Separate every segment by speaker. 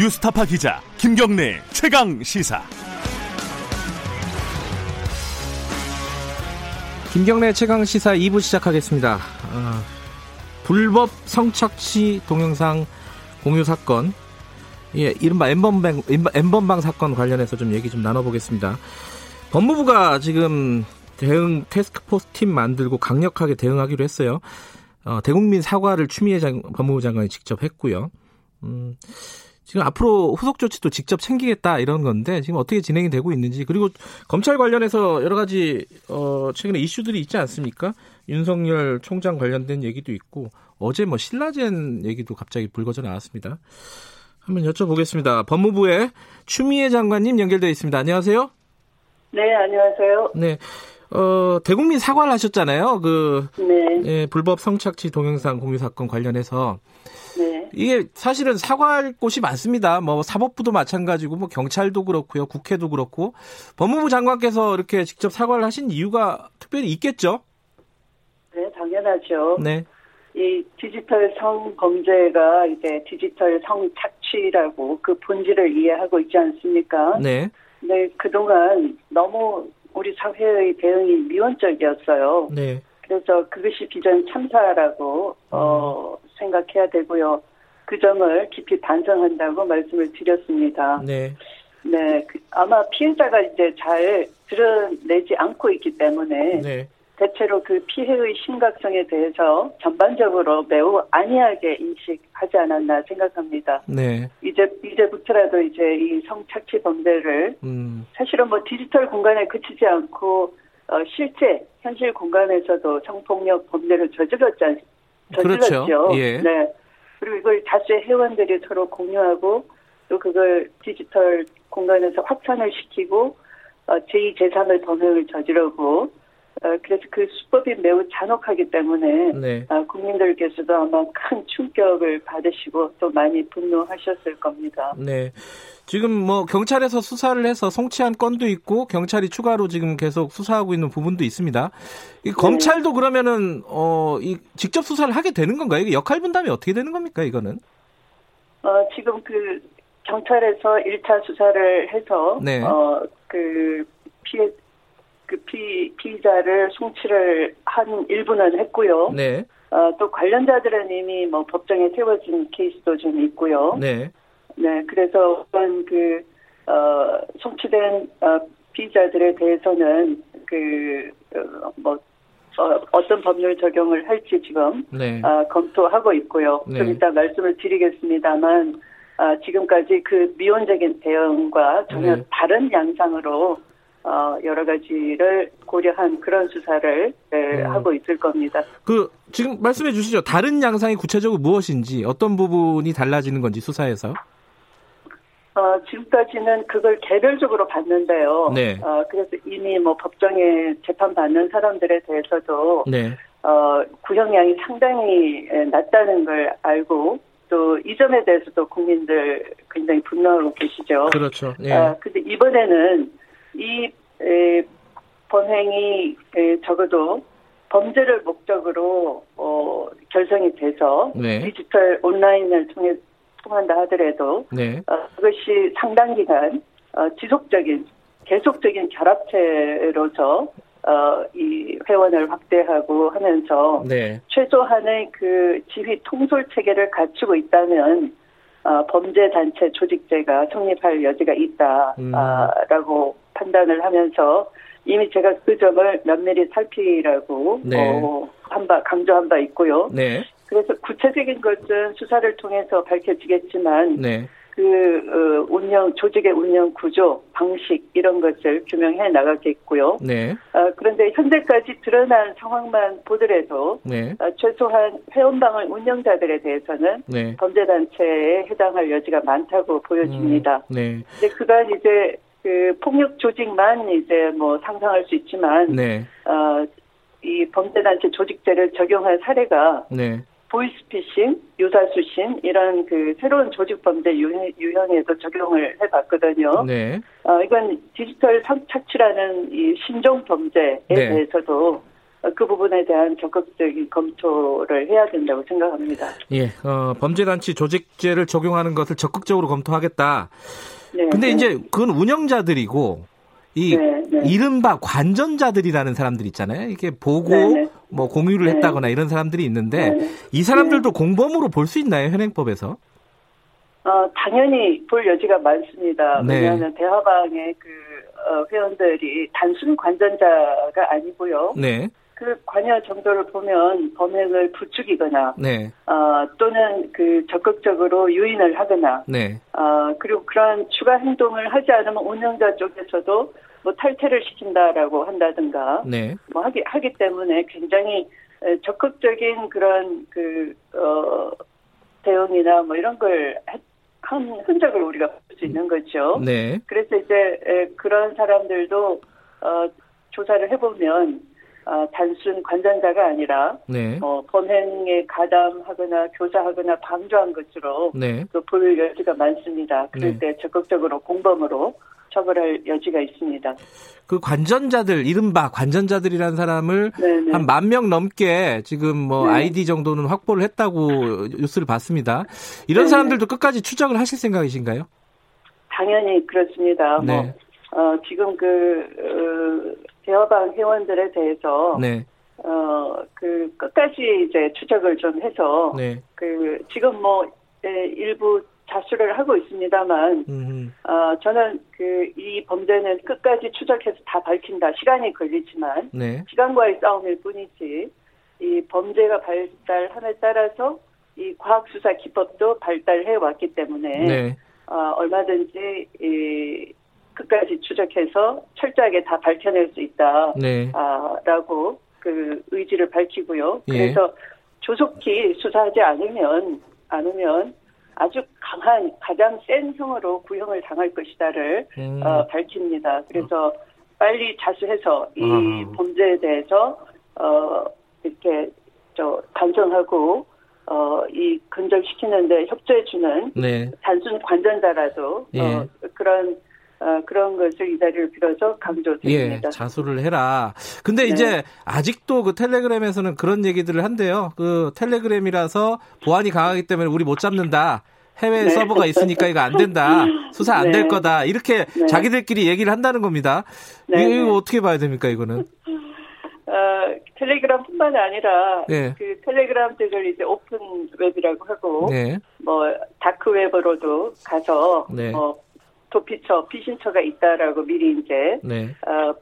Speaker 1: 뉴스타파 기자 김경래 최강 시사.
Speaker 2: 김경래 최강 시사 2부 시작하겠습니다. 어, 불법 성착취 동영상 공유 사건, 예, 이른바 엠번방, 엠번방 사건 관련해서 좀 얘기 좀 나눠보겠습니다. 법무부가 지금 대응 테스크포스 팀 만들고 강력하게 대응하기로 했어요. 어, 대국민 사과를 추미애 장, 법무부 장관이 직접 했고요. 음, 지금 앞으로 후속 조치도 직접 챙기겠다 이런 건데 지금 어떻게 진행이 되고 있는지 그리고 검찰 관련해서 여러 가지 어 최근에 이슈들이 있지 않습니까? 윤석열 총장 관련된 얘기도 있고 어제 뭐 신라젠 얘기도 갑자기 불거져 나왔습니다. 한번 여쭤보겠습니다. 법무부의 추미애 장관님 연결되어 있습니다. 안녕하세요.
Speaker 3: 네, 안녕하세요.
Speaker 2: 네. 어, 대국민 사과를 하셨잖아요. 그,
Speaker 3: 네.
Speaker 2: 예, 불법 성착취 동영상 공유 사건 관련해서.
Speaker 3: 네.
Speaker 2: 이게 사실은 사과할 곳이 많습니다. 뭐 사법부도 마찬가지고 뭐 경찰도 그렇고요. 국회도 그렇고 법무부 장관께서 이렇게 직접 사과를 하신 이유가 특별히 있겠죠?
Speaker 3: 네, 당연하죠.
Speaker 2: 네.
Speaker 3: 이 디지털 성범죄가 이제 디지털 성착취라고 그 본질을 이해하고 있지 않습니까?
Speaker 2: 네.
Speaker 3: 네, 그동안 너무 우리 사회의 대응이 미온적이었어요.
Speaker 2: 네.
Speaker 3: 그래서 그것이 비전 참사라고 어, 생각해야 되고요. 그 점을 깊이 반성한다고 말씀을 드렸습니다.
Speaker 2: 네.
Speaker 3: 네, 그- 아마 피해자가 이제 잘 드러내지 않고 있기 때문에
Speaker 2: 네.
Speaker 3: 대체로 그 피해의 심각성에 대해서 전반적으로 매우 안이하게 인식하지 않았나 생각합니다.
Speaker 2: 네.
Speaker 3: 이제 이제부터라도 이제 이 성착취 범죄를
Speaker 2: 음.
Speaker 3: 사실은 뭐 디지털 공간에 그치지 않고 어, 실제 현실 공간에서도 성폭력 범죄를 저질렀지 않, 저질렀죠.
Speaker 2: 그렇죠. 예.
Speaker 3: 네. 그리고 이걸 다수의 회원들이 서로 공유하고 또 그걸 디지털 공간에서 확산을 시키고 어, 제2, 제3의 범행을 저지르고 어, 그래서 그 수법이 매우 잔혹하기 때문에
Speaker 2: 네.
Speaker 3: 아, 국민들께서도 아마 큰 충격을 받으시고 또 많이 분노하셨을 겁니다.
Speaker 2: 네. 지금 뭐 경찰에서 수사를 해서 송치한 건도 있고 경찰이 추가로 지금 계속 수사하고 있는 부분도 있습니다. 이 검찰도 그러면은 어 이 직접 수사를 하게 되는 건가요? 이게 역할 분담이 어떻게 되는 겁니까? 이거는?
Speaker 3: 어, 지금 그 경찰에서 1차 수사를 해서
Speaker 2: 네.
Speaker 3: 어, 그 피해 그 피, 피의자를 송치를 한 일부는 했고요.
Speaker 2: 네.
Speaker 3: 어, 또 관련자들은 이미 뭐 법정에 세워진 케이스도 좀 있고요.
Speaker 2: 네.
Speaker 3: 네, 그래서 어떤 그, 어, 송치된, 어, 피의자들에 대해서는 그, 어, 뭐, 어, 어떤 법률 적용을 할지 지금,
Speaker 2: 네.
Speaker 3: 어, 검토하고 있고요.
Speaker 2: 네.
Speaker 3: 좀 이따 말씀을 드리겠습니다만, 아, 지금까지 그 미온적인 대응과 전혀
Speaker 2: 네.
Speaker 3: 다른 양상으로, 어, 여러 가지를 고려한 그런 수사를 네,
Speaker 2: 음.
Speaker 3: 하고 있을 겁니다.
Speaker 2: 그 지금 말씀해 주시죠. 다른 양상이 구체적으로 무엇인지 어떤 부분이 달라지는 건지 수사에서.
Speaker 3: 어, 지금까지는 그걸 개별적으로 봤는데요.
Speaker 2: 네.
Speaker 3: 어, 그래서 이미 뭐 법정에 재판 받는 사람들에 대해서도,
Speaker 2: 네.
Speaker 3: 어, 구형량이 상당히 에, 낮다는 걸 알고, 또 이 점에 대해서도 국민들 굉장히 분노하고 계시죠.
Speaker 2: 그렇죠. 예.
Speaker 3: 아, 근데 이번에는 이 에, 범행이 에, 적어도 범죄를 목적으로 어, 결성이 돼서
Speaker 2: 네.
Speaker 3: 디지털 온라인을 통해 통한다 하더라도
Speaker 2: 네.
Speaker 3: 어, 그것이 상당 기간 어, 지속적인 계속적인 결합체로서 어, 이 회원을 확대하고 하면서
Speaker 2: 네.
Speaker 3: 최소한의 그 지휘 통솔 체계를 갖추고 있다면 어, 범죄 단체 조직죄가 성립할 여지가
Speaker 2: 음.
Speaker 3: 있다라고 판단을 하면서 이미 제가 그 점을 면밀히 살피라고
Speaker 2: 네.
Speaker 3: 어, 한바 강조한 바 있고요.
Speaker 2: 네.
Speaker 3: 그래서 구체적인 것은 수사를 통해서 밝혀지겠지만
Speaker 2: 네.
Speaker 3: 그 어, 운영 조직의 운영 구조 방식 이런 것을 규명해 나가겠고요.
Speaker 2: 네.
Speaker 3: 어, 그런데 현재까지 드러난 상황만 보더라도
Speaker 2: 네.
Speaker 3: 어, 최소한 회원방을 운영자들에 대해서는
Speaker 2: 네.
Speaker 3: 범죄단체에 해당할 여지가 많다고 보여집니다.
Speaker 2: 네.
Speaker 3: 근데 그간 이제 그 폭력 조직만 이제 뭐 상상할 수 있지만
Speaker 2: 네.
Speaker 3: 어, 이 범죄단체 조직죄를 적용한 사례가
Speaker 2: 네.
Speaker 3: 보이스피싱, 유사수신 이런 그 새로운 조직 범죄 유형, 유형에도 적용을 해봤거든요.
Speaker 2: 네.
Speaker 3: 어, 이건 디지털 성착취라는 이 신종 범죄에
Speaker 2: 네.
Speaker 3: 대해서도 어, 그 부분에 대한 적극적인 검토를 해야 된다고 생각합니다.
Speaker 2: 예, 어, 범죄단체 조직죄를 적용하는 것을 적극적으로 검토하겠다.
Speaker 3: 네.
Speaker 2: 근데
Speaker 3: 네.
Speaker 2: 이제 그건 운영자들이고 이
Speaker 3: 네, 네.
Speaker 2: 이른바 관전자들이라는 사람들 있잖아요. 이게 보고
Speaker 3: 네, 네.
Speaker 2: 뭐 공유를
Speaker 3: 네.
Speaker 2: 했다거나 이런 사람들이 있는데
Speaker 3: 네.
Speaker 2: 이 사람들도 공범으로 볼 수 있나요? 현행법에서?
Speaker 3: 어, 당연히 볼 여지가 많습니다.
Speaker 2: 네.
Speaker 3: 왜냐하면 대화방의 그 어, 회원들이 단순 관전자가 아니고요.
Speaker 2: 네.
Speaker 3: 그 관여 정도를 보면 범행을 부추기거나
Speaker 2: 네.
Speaker 3: 어, 또는 그 적극적으로 유인을 하거나
Speaker 2: 네.
Speaker 3: 어, 그리고 그런 추가 행동을 하지 않으면 운영자 쪽에서도 뭐 탈퇴를 시킨다라고 한다든가
Speaker 2: 네.
Speaker 3: 뭐 하기 하기 때문에 굉장히 에, 적극적인 그런 그 어, 대응이나 뭐 이런 걸 한 흔적을 우리가 볼 수 있는 거죠.
Speaker 2: 네.
Speaker 3: 그래서 이제 에, 그런 사람들도 어, 조사를 해보면 어, 단순 관전자가 아니라
Speaker 2: 네.
Speaker 3: 어, 범행에 가담하거나 교사하거나 방조한 것으로
Speaker 2: 네.
Speaker 3: 또볼 여지가 많습니다. 그럴
Speaker 2: 네.
Speaker 3: 때 적극적으로 공범으로 처벌할 여지가 있습니다.
Speaker 2: 그 관전자들 이른바 관전자들이라는 사람을
Speaker 3: 네네.
Speaker 2: 한만 명 넘게 지금 뭐
Speaker 3: 네.
Speaker 2: 아이디 정도는 확보를 했다고 뉴스를 봤습니다. 이런
Speaker 3: 네네.
Speaker 2: 사람들도 끝까지 추적을 하실 생각이신가요?
Speaker 3: 당연히 그렇습니다.
Speaker 2: 네.
Speaker 3: 뭐 어, 지금 그 어, 대화방 회원들에 대해서
Speaker 2: 네.
Speaker 3: 어, 그 끝까지 이제 추적을 좀 해서
Speaker 2: 네.
Speaker 3: 그 지금 뭐 에, 일부 자수를 하고 있습니다만
Speaker 2: 음,
Speaker 3: 어, 저는 그 이 범죄는 끝까지 추적해서 다 밝힌다. 시간이 걸리지만
Speaker 2: 네.
Speaker 3: 시간과의 싸움일 뿐이지 이 범죄가 발달함에 따라서 이 과학 수사 기법도 발달해 왔기 때문에
Speaker 2: 네.
Speaker 3: 어, 얼마든지 이 추적해서 철저하게 다 밝혀낼 수 있다.
Speaker 2: 네.
Speaker 3: 아, 라고 그 의지를 밝히고요.
Speaker 2: 예.
Speaker 3: 그래서 조속히 수사하지 않으면 않으면 아주 강한 가장 센 형으로 구형을 당할 것이다를
Speaker 2: 음,
Speaker 3: 어, 밝힙니다. 그래서 빨리 자수해서 이
Speaker 2: 아.
Speaker 3: 범죄에 대해서 어 이렇게 저 반성하고 어 이 근절시키는데 협조해주는
Speaker 2: 네.
Speaker 3: 단순 관전자라도
Speaker 2: 예.
Speaker 3: 어, 그런 어, 그런 것을 이 자리를 빌어서
Speaker 2: 예,
Speaker 3: 강조드립니다.
Speaker 2: 자수를 해라. 근데
Speaker 3: 네.
Speaker 2: 이제 아직도 그 텔레그램에서는 그런 얘기들을 한대요. 그 텔레그램이라서 보안이 강하기 때문에 우리 못 잡는다. 해외
Speaker 3: 네.
Speaker 2: 서버가 있으니까 이거 안 된다. 수사 안될
Speaker 3: 네.
Speaker 2: 거다. 이렇게
Speaker 3: 네.
Speaker 2: 자기들끼리 얘기를 한다는 겁니다.
Speaker 3: 네,
Speaker 2: 이거
Speaker 3: 네.
Speaker 2: 어떻게 봐야 됩니까, 이거는?
Speaker 3: 어, 텔레그램뿐만 아니라
Speaker 2: 네.
Speaker 3: 그 텔레그램들을 이제 open web이라고 하고
Speaker 2: 네.
Speaker 3: 뭐 dark web으로도 가서
Speaker 2: 네.
Speaker 3: 뭐 도피처, 피신처가 있다라고 미리 이제
Speaker 2: 네.
Speaker 3: 어,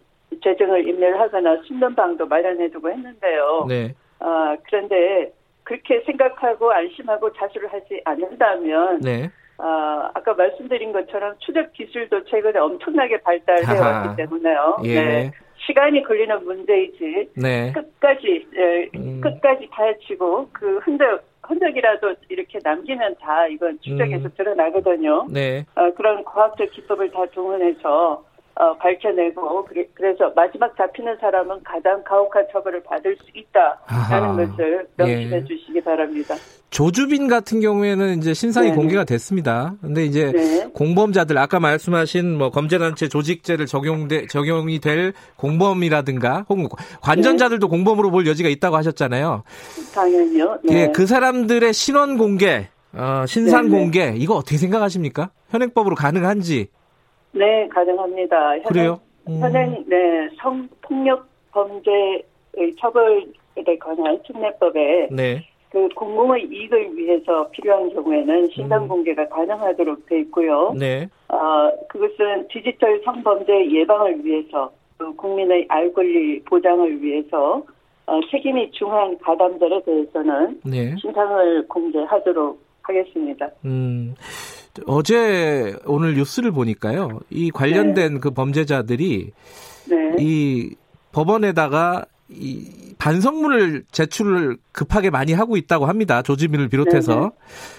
Speaker 3: 재정을 인멸하거나 숨는 방도 마련해두고 했는데요.
Speaker 2: 네.
Speaker 3: 아, 그런데 그렇게 생각하고 안심하고 자수를 하지 않는다면
Speaker 2: 네.
Speaker 3: 아, 아까 말씀드린 것처럼 추적 기술도 최근에 엄청나게 발달해
Speaker 2: 하하.
Speaker 3: 왔기 때문에요.
Speaker 2: 예.
Speaker 3: 네. 시간이 걸리는 문제이지
Speaker 2: 네.
Speaker 3: 끝까지 예,
Speaker 2: 음.
Speaker 3: 끝까지 파헤치고 그 흔적 흔적이라도 이렇게 남기면 다 이건 추적에서
Speaker 2: 음.
Speaker 3: 드러나거든요.
Speaker 2: 네.
Speaker 3: 어, 그런 과학적 기법을 다 동원해서 어, 밝혀내고 그래, 그래 서 마지막 잡히는 사람은 가장 가혹한 처벌을 받을 수 있다라는
Speaker 2: 아하.
Speaker 3: 것을 명심해
Speaker 2: 예.
Speaker 3: 주시기 바랍니다.
Speaker 2: 조주빈 같은 경우에는 이제 신상이
Speaker 3: 네.
Speaker 2: 공개가 됐습니다. 근데 이제
Speaker 3: 네.
Speaker 2: 공범자들 아까 말씀하신 뭐 검제단체 조직죄를 적용돼 적용이 될 공범이라든가 혹은 관전자들도 공범으로 볼 여지가 있다고 하셨잖아요.
Speaker 3: 당연히요. 네.
Speaker 2: 예, 그 사람들의 신원 공개, 어, 신상
Speaker 3: 네, 네.
Speaker 2: 공개 이거 어떻게 생각하십니까? 현행법으로 가능한지
Speaker 3: 네, 가능합니다. 현행-
Speaker 2: 그래요? 음.
Speaker 3: 현행 네 성폭력 범죄의 처벌에 관한 특례법에
Speaker 2: 네,
Speaker 3: 그 공공의 이익을 위해서 필요한 경우에는 신상
Speaker 2: 음.
Speaker 3: 공개가 가능하도록 돼 있고요.
Speaker 2: 네,
Speaker 3: 어, 그것은 디지털 성범죄 예방을 위해서 또 국민의 알 권리 보장을 위해서 어, 책임이 중한 가담들에 대해서는
Speaker 2: 네.
Speaker 3: 신상을 공개하도록 하겠습니다.
Speaker 2: 음, 어제 오늘 뉴스를 보니까요. 이 관련된 그 범죄자들이
Speaker 3: 네.
Speaker 2: 이 법원에다가 이 반성문을 제출을 급하게 많이 하고 있다고 합니다. 조지민을 비롯해서.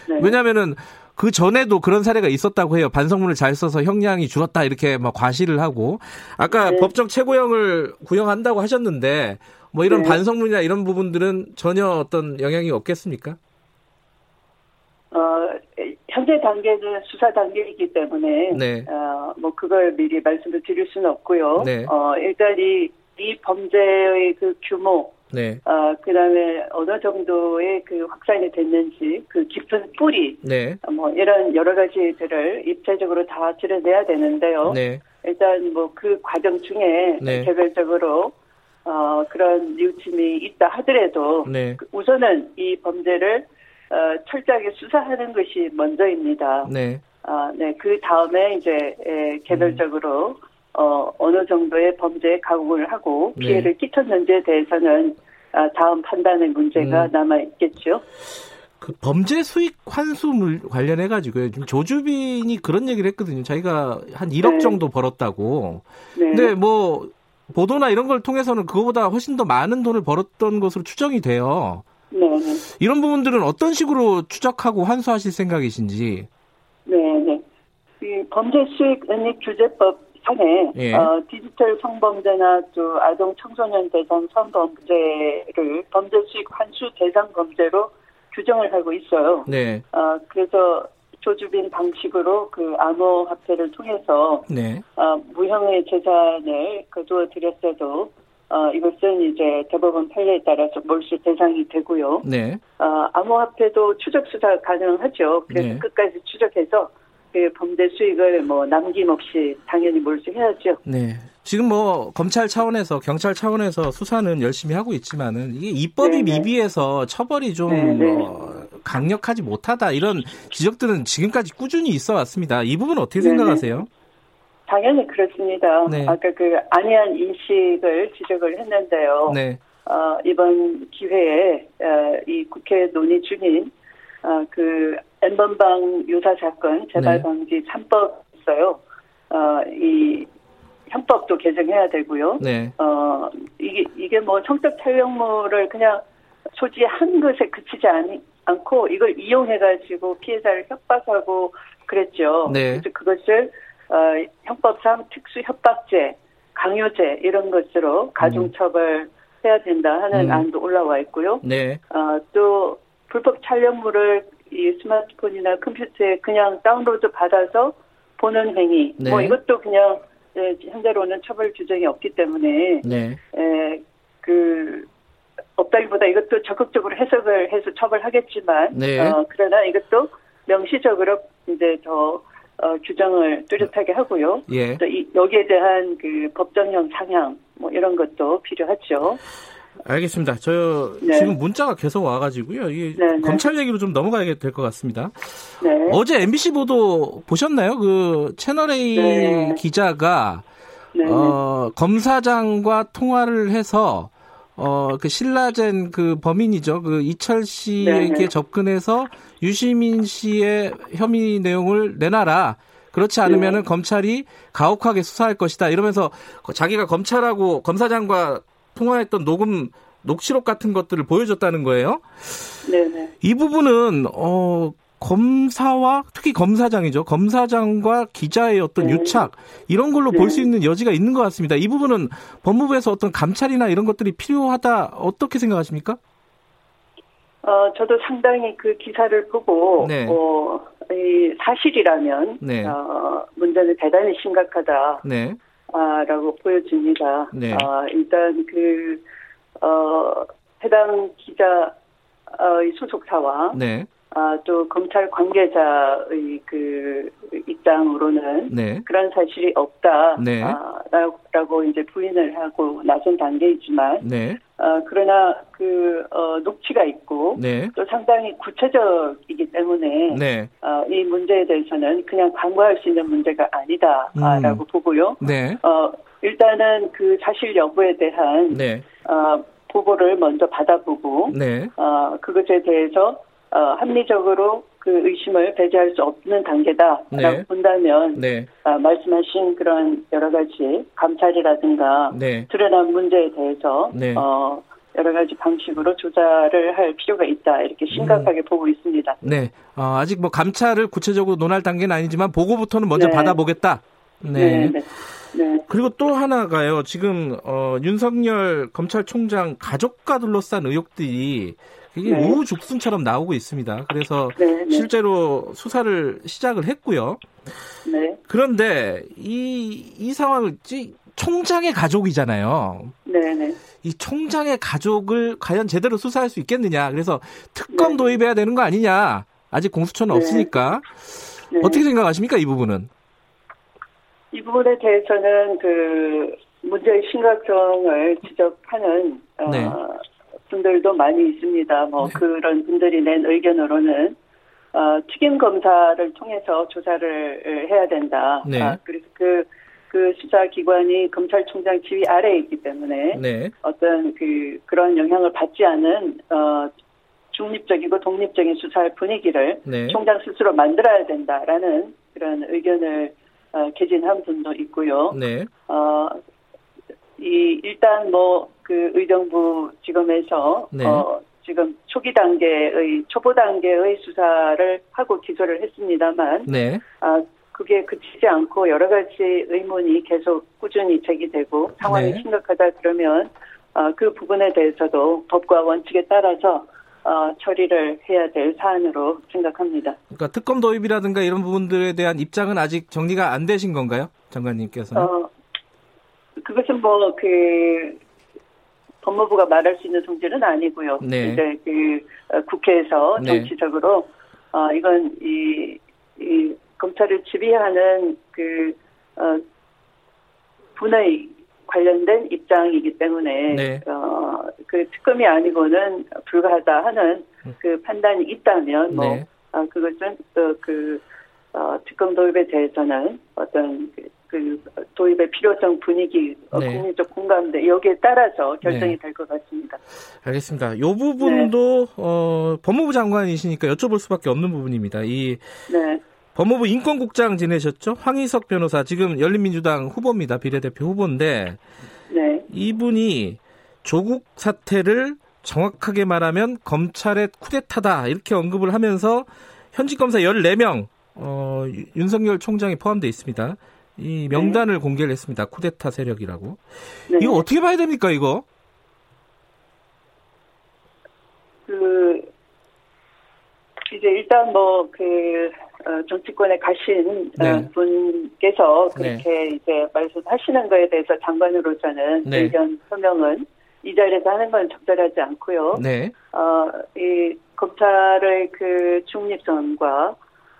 Speaker 3: 네.
Speaker 2: 왜냐면은 그 전에도 그런 사례가 있었다고 해요. 반성문을 잘 써서 형량이 줄었다 이렇게 막 과시를 하고 아까
Speaker 3: 네.
Speaker 2: 법정 최고형을 구형한다고 하셨는데 뭐 이런
Speaker 3: 네.
Speaker 2: 반성문이나 이런 부분들은 전혀 어떤 영향이 없겠습니까?
Speaker 3: 어, 현재 단계는 수사 단계이기 때문에
Speaker 2: 네.
Speaker 3: 어, 뭐 그걸 미리 말씀을 드릴 수는 없고요.
Speaker 2: 네.
Speaker 3: 어, 일단 이 이 범죄의 그 규모,
Speaker 2: 네.
Speaker 3: 어, 그 다음에 어느 정도의 그 확산이 됐는지, 그 깊은 뿌리,
Speaker 2: 네.
Speaker 3: 뭐 이런 여러 가지들을 입체적으로 다 드러내야 되는데요.
Speaker 2: 네.
Speaker 3: 일단 뭐 그 과정 중에
Speaker 2: 네.
Speaker 3: 개별적으로 어, 그런 뉘우침이 있다 하더라도
Speaker 2: 네.
Speaker 3: 그 우선은 이 범죄를 어, 철저하게 수사하는 것이 먼저입니다.
Speaker 2: 네.
Speaker 3: 아, 네. 그 다음에 이제 에, 개별적으로 어, 어느 정도의 범죄에 가공을 하고
Speaker 2: 네.
Speaker 3: 피해를 끼쳤는지에 대해서는 아, 다음 판단의 문제가
Speaker 2: 음.
Speaker 3: 남아 있겠죠.
Speaker 2: 그 범죄 수익 환수물 관련해 가지고요. 지금 조주빈이 그런 얘기를 했거든요. 자기가 한 1억
Speaker 3: 네.
Speaker 2: 정도 벌었다고.
Speaker 3: 네.
Speaker 2: 근데 뭐 보도나 이런 걸 통해서는 그거보다 훨씬 더 많은 돈을 벌었던 것으로 추정이 돼요.
Speaker 3: 네. 네.
Speaker 2: 이런 부분들은 어떤 식으로 추적하고 환수하실 생각이신지.
Speaker 3: 네, 네. 이 범죄 수익 은닉 규제법 상에
Speaker 2: 예.
Speaker 3: 어, 디지털 성범죄나 또 아동 청소년 대상 성범죄를 범죄 수익 환수 대상 범죄로 규정을 하고 있어요.
Speaker 2: 네.
Speaker 3: 어, 그래서 조주빈 방식으로 그 암호화폐를 통해서
Speaker 2: 네.
Speaker 3: 어, 무형의 재산을 거두어 들였어도 어, 이것은 이제 대법원 판례에 따라서 몰수 대상이 되고요.
Speaker 2: 네.
Speaker 3: 어, 암호화폐도 추적 수사 가능하죠. 그래서
Speaker 2: 네.
Speaker 3: 끝까지 추적해서 그 범죄 수익을 뭐 남김없이 당연히 몰수해야죠.
Speaker 2: 네. 지금 뭐 검찰 차원에서 경찰 차원에서 수사는 열심히 하고 있지만은 이게 입법이
Speaker 3: 네네.
Speaker 2: 미비해서 처벌이 좀. 어, 강력하지 못하다 이런 지적들은 지금까지 꾸준히 있어 왔습니다. 이 부분 어떻게
Speaker 3: 네네.
Speaker 2: 생각하세요?
Speaker 3: 당연히 그렇습니다.
Speaker 2: 네.
Speaker 3: 아까 그 안이한 인식을 지적을 했는데요.
Speaker 2: 네.
Speaker 3: 어, 이번 기회에 어, 이 국회 논의 중인 어, 그 엠번방 유사 사건 재발
Speaker 2: 네.
Speaker 3: 방지 3법 있어요. 어, 이 형법도 개정해야 되고요.
Speaker 2: 네.
Speaker 3: 어, 이게, 이게 뭐 성적 촬영물을 그냥 소지 한 것에 그치지 않, 않고 이걸 이용해 가지고 피해자를 협박하고 그랬죠.
Speaker 2: 네.
Speaker 3: 그래서 그것을, 어, 형법상 특수 협박죄, 강요죄 이런 것으로 가중처벌 해야 된다 하는
Speaker 2: 음.
Speaker 3: 안도 올라와 있고요.
Speaker 2: 네.
Speaker 3: 어, 또 불법 촬영물을 이 스마트폰이나 컴퓨터에 그냥 다운로드 받아서 보는 행위,
Speaker 2: 네.
Speaker 3: 뭐 이것도 그냥 예, 현재로는 처벌 규정이 없기 때문에
Speaker 2: 네.
Speaker 3: 에, 그 없다기보다 이것도 적극적으로 해석을 해서 처벌하겠지만
Speaker 2: 네.
Speaker 3: 어, 그러나 이것도 명시적으로 이제 더 어, 규정을 뚜렷하게 하고요.
Speaker 2: 예.
Speaker 3: 또 이, 여기에 대한 그 법정형 상향 뭐 이런 것도 필요하죠.
Speaker 2: 알겠습니다. 저
Speaker 3: 네.
Speaker 2: 지금 문자가 계속 와가지고요. 이
Speaker 3: 네, 네.
Speaker 2: 검찰 얘기로 좀 넘어가야 될 것 같습니다.
Speaker 3: 네.
Speaker 2: 어제 MBC 보도 보셨나요? 그 채널 A
Speaker 3: 네.
Speaker 2: 기자가
Speaker 3: 네.
Speaker 2: 어, 검사장과 통화를 해서 어, 그 신라젠 그 범인이죠. 그 이철 씨에게
Speaker 3: 네, 네.
Speaker 2: 접근해서 유시민 씨의 혐의 내용을 내놔라. 그렇지 않으면은
Speaker 3: 네.
Speaker 2: 검찰이 가혹하게 수사할 것이다. 이러면서 자기가 검찰하고 검사장과 통화했던 녹음 녹취록 같은 것들을 보여줬다는 거예요.
Speaker 3: 네네.
Speaker 2: 이 부분은 어 검사와 특히 검사장이죠. 검사장과 기자의 어떤
Speaker 3: 네.
Speaker 2: 유착 이런 걸로
Speaker 3: 네.
Speaker 2: 볼수 있는 여지가 있는 것 같습니다. 이 부분은 법무부에서 어떤 감찰이나 이런 것들이 필요하다 어떻게 생각하십니까?
Speaker 3: 어, 저도 상당히 그 기사를 보고,
Speaker 2: 네.
Speaker 3: 어, 이 사실이라면,
Speaker 2: 네.
Speaker 3: 어, 문제는 대단히 심각하다,
Speaker 2: 네,
Speaker 3: 아, 라고 보여집니다.
Speaker 2: 네.
Speaker 3: 아, 일단 그, 어, 해당 기자, 어, 이 소속사와,
Speaker 2: 네,
Speaker 3: 아, 또 검찰 관계자의 그 입장으로는
Speaker 2: 네,
Speaker 3: 그런 사실이 없다,
Speaker 2: 네.
Speaker 3: 아, 라고, 이제 부인을 하고 나선 단계이지만,
Speaker 2: 네,
Speaker 3: 어, 그러나 그, 어, 녹취가 있고,
Speaker 2: 네,
Speaker 3: 또 상당히 구체적이기 때문에
Speaker 2: 네,
Speaker 3: 어, 이 문제에 대해서는 그냥 간과할 수 있는 문제가 아니다라고
Speaker 2: 음.
Speaker 3: 보고요.
Speaker 2: 네,
Speaker 3: 어, 일단은 그 사실 여부에 대한
Speaker 2: 네,
Speaker 3: 어, 보고를 먼저 받아보고
Speaker 2: 네,
Speaker 3: 어, 그것에 대해서 어, 합리적으로 그 의심을 배제할 수 없는 단계다라고
Speaker 2: 네.
Speaker 3: 본다면
Speaker 2: 네,
Speaker 3: 어, 말씀하신 그런 여러 가지 감찰이라든가
Speaker 2: 네,
Speaker 3: 드러난 문제에 대해서
Speaker 2: 네.
Speaker 3: 어, 여러 가지 방식으로 조사를 할 필요가 있다 이렇게
Speaker 2: 음.
Speaker 3: 심각하게 보고 있습니다.
Speaker 2: 네. 어, 아직 뭐 감찰을 구체적으로 논할 단계는 아니지만 보고부터는 먼저
Speaker 3: 네.
Speaker 2: 받아보겠다.
Speaker 3: 네, 네, 네,
Speaker 2: 그리고 또 하나가요. 지금 어, 윤석열 검찰총장 가족과 둘러싼 의혹들이 이게
Speaker 3: 네.
Speaker 2: 우후죽순처럼 나오고 있습니다. 그래서
Speaker 3: 네, 네,
Speaker 2: 실제로 수사를 시작을 했고요.
Speaker 3: 네,
Speaker 2: 그런데 이, 이 상황을 찌- 총장의 가족이잖아요.
Speaker 3: 네네.
Speaker 2: 이 총장의 가족을 과연 제대로 수사할 수 있겠느냐. 그래서 특검
Speaker 3: 네.
Speaker 2: 도입해야 되는 거 아니냐. 아직 공수처는
Speaker 3: 네.
Speaker 2: 없으니까.
Speaker 3: 네.
Speaker 2: 어떻게 생각하십니까, 이 부분은?
Speaker 3: 이 부분에 대해서는 그 문제의 심각성을 지적하는 어,
Speaker 2: 네.
Speaker 3: 분들도 많이 있습니다. 뭐
Speaker 2: 네.
Speaker 3: 그런 분들이 낸 의견으로는 어, 특임 검사를 통해서 조사를 해야 된다.
Speaker 2: 네.
Speaker 3: 아, 그래서 그, 그 수사 기관이 검찰총장 지휘 아래에 있기 때문에
Speaker 2: 네.
Speaker 3: 어떤 그 그런 영향을 받지 않은 어, 중립적이고 독립적인 수사의 분위기를
Speaker 2: 네.
Speaker 3: 총장 스스로 만들어야 된다라는 그런 의견을 어, 개진한 분도 있고요.
Speaker 2: 네.
Speaker 3: 어, 이 일단 뭐 그 의정부 지검에서
Speaker 2: 네.
Speaker 3: 어, 지금 초기 단계의 초보 단계의 수사를 하고 기소를 했습니다만
Speaker 2: 네.
Speaker 3: 아 그게 그치지 않고 여러 가지 의문이 계속 꾸준히 제기되고 상황이
Speaker 2: 네.
Speaker 3: 심각하다 그러면 어, 그 부분에 대해서도 법과 원칙에 따라서 어, 처리를 해야 될 사안으로 생각합니다.
Speaker 2: 그러니까 특검 도입이라든가 이런 부분들에 대한 입장은 아직 정리가 안 되신 건가요? 장관님께서는?
Speaker 3: 어, 그것은 뭐, 그, 법무부가 말할 수 있는 성질은 아니고요.
Speaker 2: 네.
Speaker 3: 이제 그, 어, 국회에서
Speaker 2: 네.
Speaker 3: 정치적으로, 어, 이건 이, 이, 검찰을 지휘하는 그, 어, 분의 관련된 입장이기 때문에,
Speaker 2: 네.
Speaker 3: 어, 그 특검이 아니고는 불가하다 하는 그 판단이 있다면, 뭐,
Speaker 2: 네.
Speaker 3: 아, 그것은 또 그, 어, 특검 도입에 대해서는 어떤 그, 그 도입의 필요성 분위기, 어,
Speaker 2: 네.
Speaker 3: 국민적 공감대 여기에 따라서 결정이
Speaker 2: 네.
Speaker 3: 될것 같습니다.
Speaker 2: 알겠습니다. 이 부분도 어, 법무부 장관이시니까 여쭤볼 수밖에 없는 부분입니다. 이
Speaker 3: 네,
Speaker 2: 법무부 인권국장 지내셨죠? 황희석 변호사 지금 열린민주당 후보입니다. 비례대표 후보인데
Speaker 3: 네,
Speaker 2: 이분이 조국 사태를 정확하게 말하면 검찰의 쿠데타다 이렇게 언급을 하면서 현직 검사 14명 어, 유- 윤석열 총장이 포함되어 있습니다. 이 명단을 공개를 했습니다. 쿠데타 세력이라고.
Speaker 3: 네.
Speaker 2: 이거 어떻게 봐야 됩니까, 이거?
Speaker 3: 그 이제 일단 뭐그 정치권에 가신 어,
Speaker 2: 네.
Speaker 3: 분께서 그렇게 이제 말씀하시는 거에 대해서 장관으로서는
Speaker 2: 네.
Speaker 3: 의견 표명은 이 자리에서 하는 건 적절하지 않고요.
Speaker 2: 네.
Speaker 3: 어, 이 검찰의 그 중립성과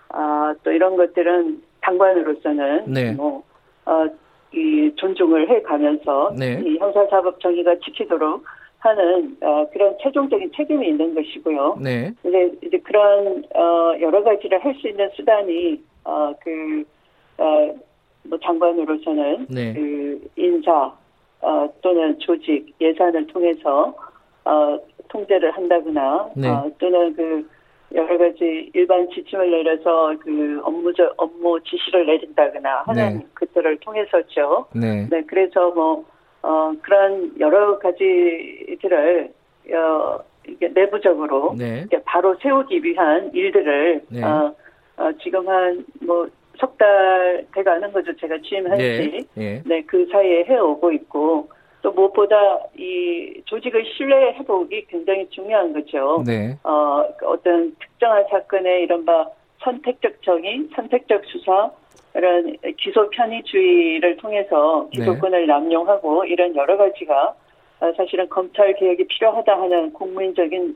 Speaker 3: 아, 또 이런 것들은 당관으로서는
Speaker 2: 네.
Speaker 3: 뭐 어, 이 존중을 해가면서
Speaker 2: 네.
Speaker 3: 이 형사사법 정의가 지키도록 하는 어, 그런 최종적인 책임이 있는 것이고요.
Speaker 2: 네.
Speaker 3: 이제 이제 그런 어, 여러 가지를 할 수 있는 수단이 어, 그 어, 뭐 장관으로서는
Speaker 2: 네.
Speaker 3: 그 인사 어, 또는 조직 예산을 통해서 어, 통제를 한다거나
Speaker 2: 네.
Speaker 3: 어, 또는 그 여러 가지 일반 지침을 내려서 그 업무적 업무 지시를 내린다거나 하는
Speaker 2: 네.
Speaker 3: 것들을 통해서죠.
Speaker 2: 네.
Speaker 3: 네, 그래서 뭐, 어, 그런 여러 가지들을, 어, 이게 내부적으로,
Speaker 2: 네.
Speaker 3: 이렇게 바로 세우기 위한 일들을,
Speaker 2: 네.
Speaker 3: 어, 어, 지금 한, 뭐, 석 달 돼가는 거죠. 제가 취임한 지.
Speaker 2: 예. 예.
Speaker 3: 네, 그 사이에 해오고 있고, 또 무엇보다 이 조직의 신뢰 회복이 굉장히 중요한 거죠.
Speaker 2: 네.
Speaker 3: 어, 어떤 특정한 사건의 이른바 선택적 정의, 선택적 수사, 이런 기소 편의주의를 통해서
Speaker 2: 네.
Speaker 3: 기소권을 남용하고 이런 여러 가지가 어, 사실은 검찰 개혁이 필요하다 하는 국민적인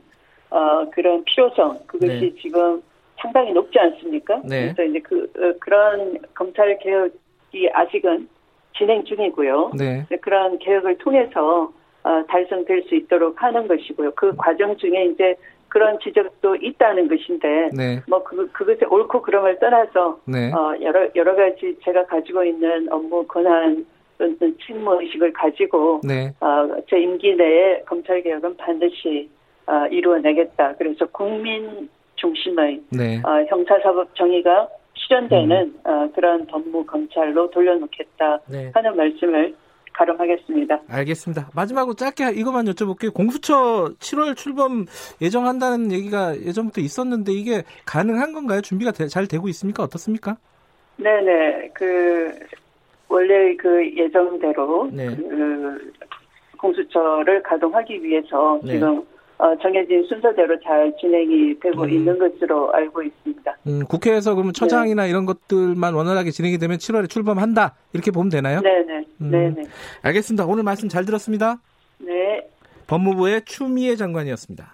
Speaker 3: 어, 그런 필요성 그것이
Speaker 2: 네.
Speaker 3: 지금 상당히 높지 않습니까?
Speaker 2: 네.
Speaker 3: 그래서 이제 그 어, 그런 검찰 개혁이 아직은 진행 중이고요.
Speaker 2: 네.
Speaker 3: 그런 개혁을 통해서 어, 달성될 수 있도록 하는 것이고요. 그 과정 중에 이제 그런 지적도 있다는 것인데
Speaker 2: 네.
Speaker 3: 뭐 그, 그것의 옳고 그름을 떠나서
Speaker 2: 네.
Speaker 3: 어, 여러 여러 가지 제가 가지고 있는 업무 권한 또는 책무 의식을 가지고
Speaker 2: 네.
Speaker 3: 어, 제 임기 내에 검찰 개혁은 반드시 어, 이루어내겠다. 그래서 국민 중심의
Speaker 2: 네.
Speaker 3: 어, 형사사법 정의가 실현되는 어, 그런 법무 검찰로 돌려놓겠다
Speaker 2: 네.
Speaker 3: 하는 말씀을 가름하겠습니다.
Speaker 2: 알겠습니다. 마지막으로 짧게 이것만 여쭤볼게요. 공수처 7월 출범 예정한다는 얘기가 예전부터 있었는데 이게 가능한 건가요? 준비가 되- 잘 되고 있습니까? 어떻습니까?
Speaker 3: 네네 그 원래 그 예정대로
Speaker 2: 네.
Speaker 3: 그 공수처를 가동하기 위해서
Speaker 2: 네.
Speaker 3: 지금 어, 정해진 순서대로 잘 진행이 되고
Speaker 2: 음.
Speaker 3: 있는 것으로 알고 있습니다.
Speaker 2: 음, 국회에서 그러면 처장이나 이런 것들만 원활하게 진행이 되면 7월에 출범한다 이렇게 보면 되나요?
Speaker 3: 네네
Speaker 2: 음,
Speaker 3: 네네.
Speaker 2: 알겠습니다. 오늘 말씀 잘 들었습니다.
Speaker 3: 네.
Speaker 2: 법무부의 추미애 장관이었습니다.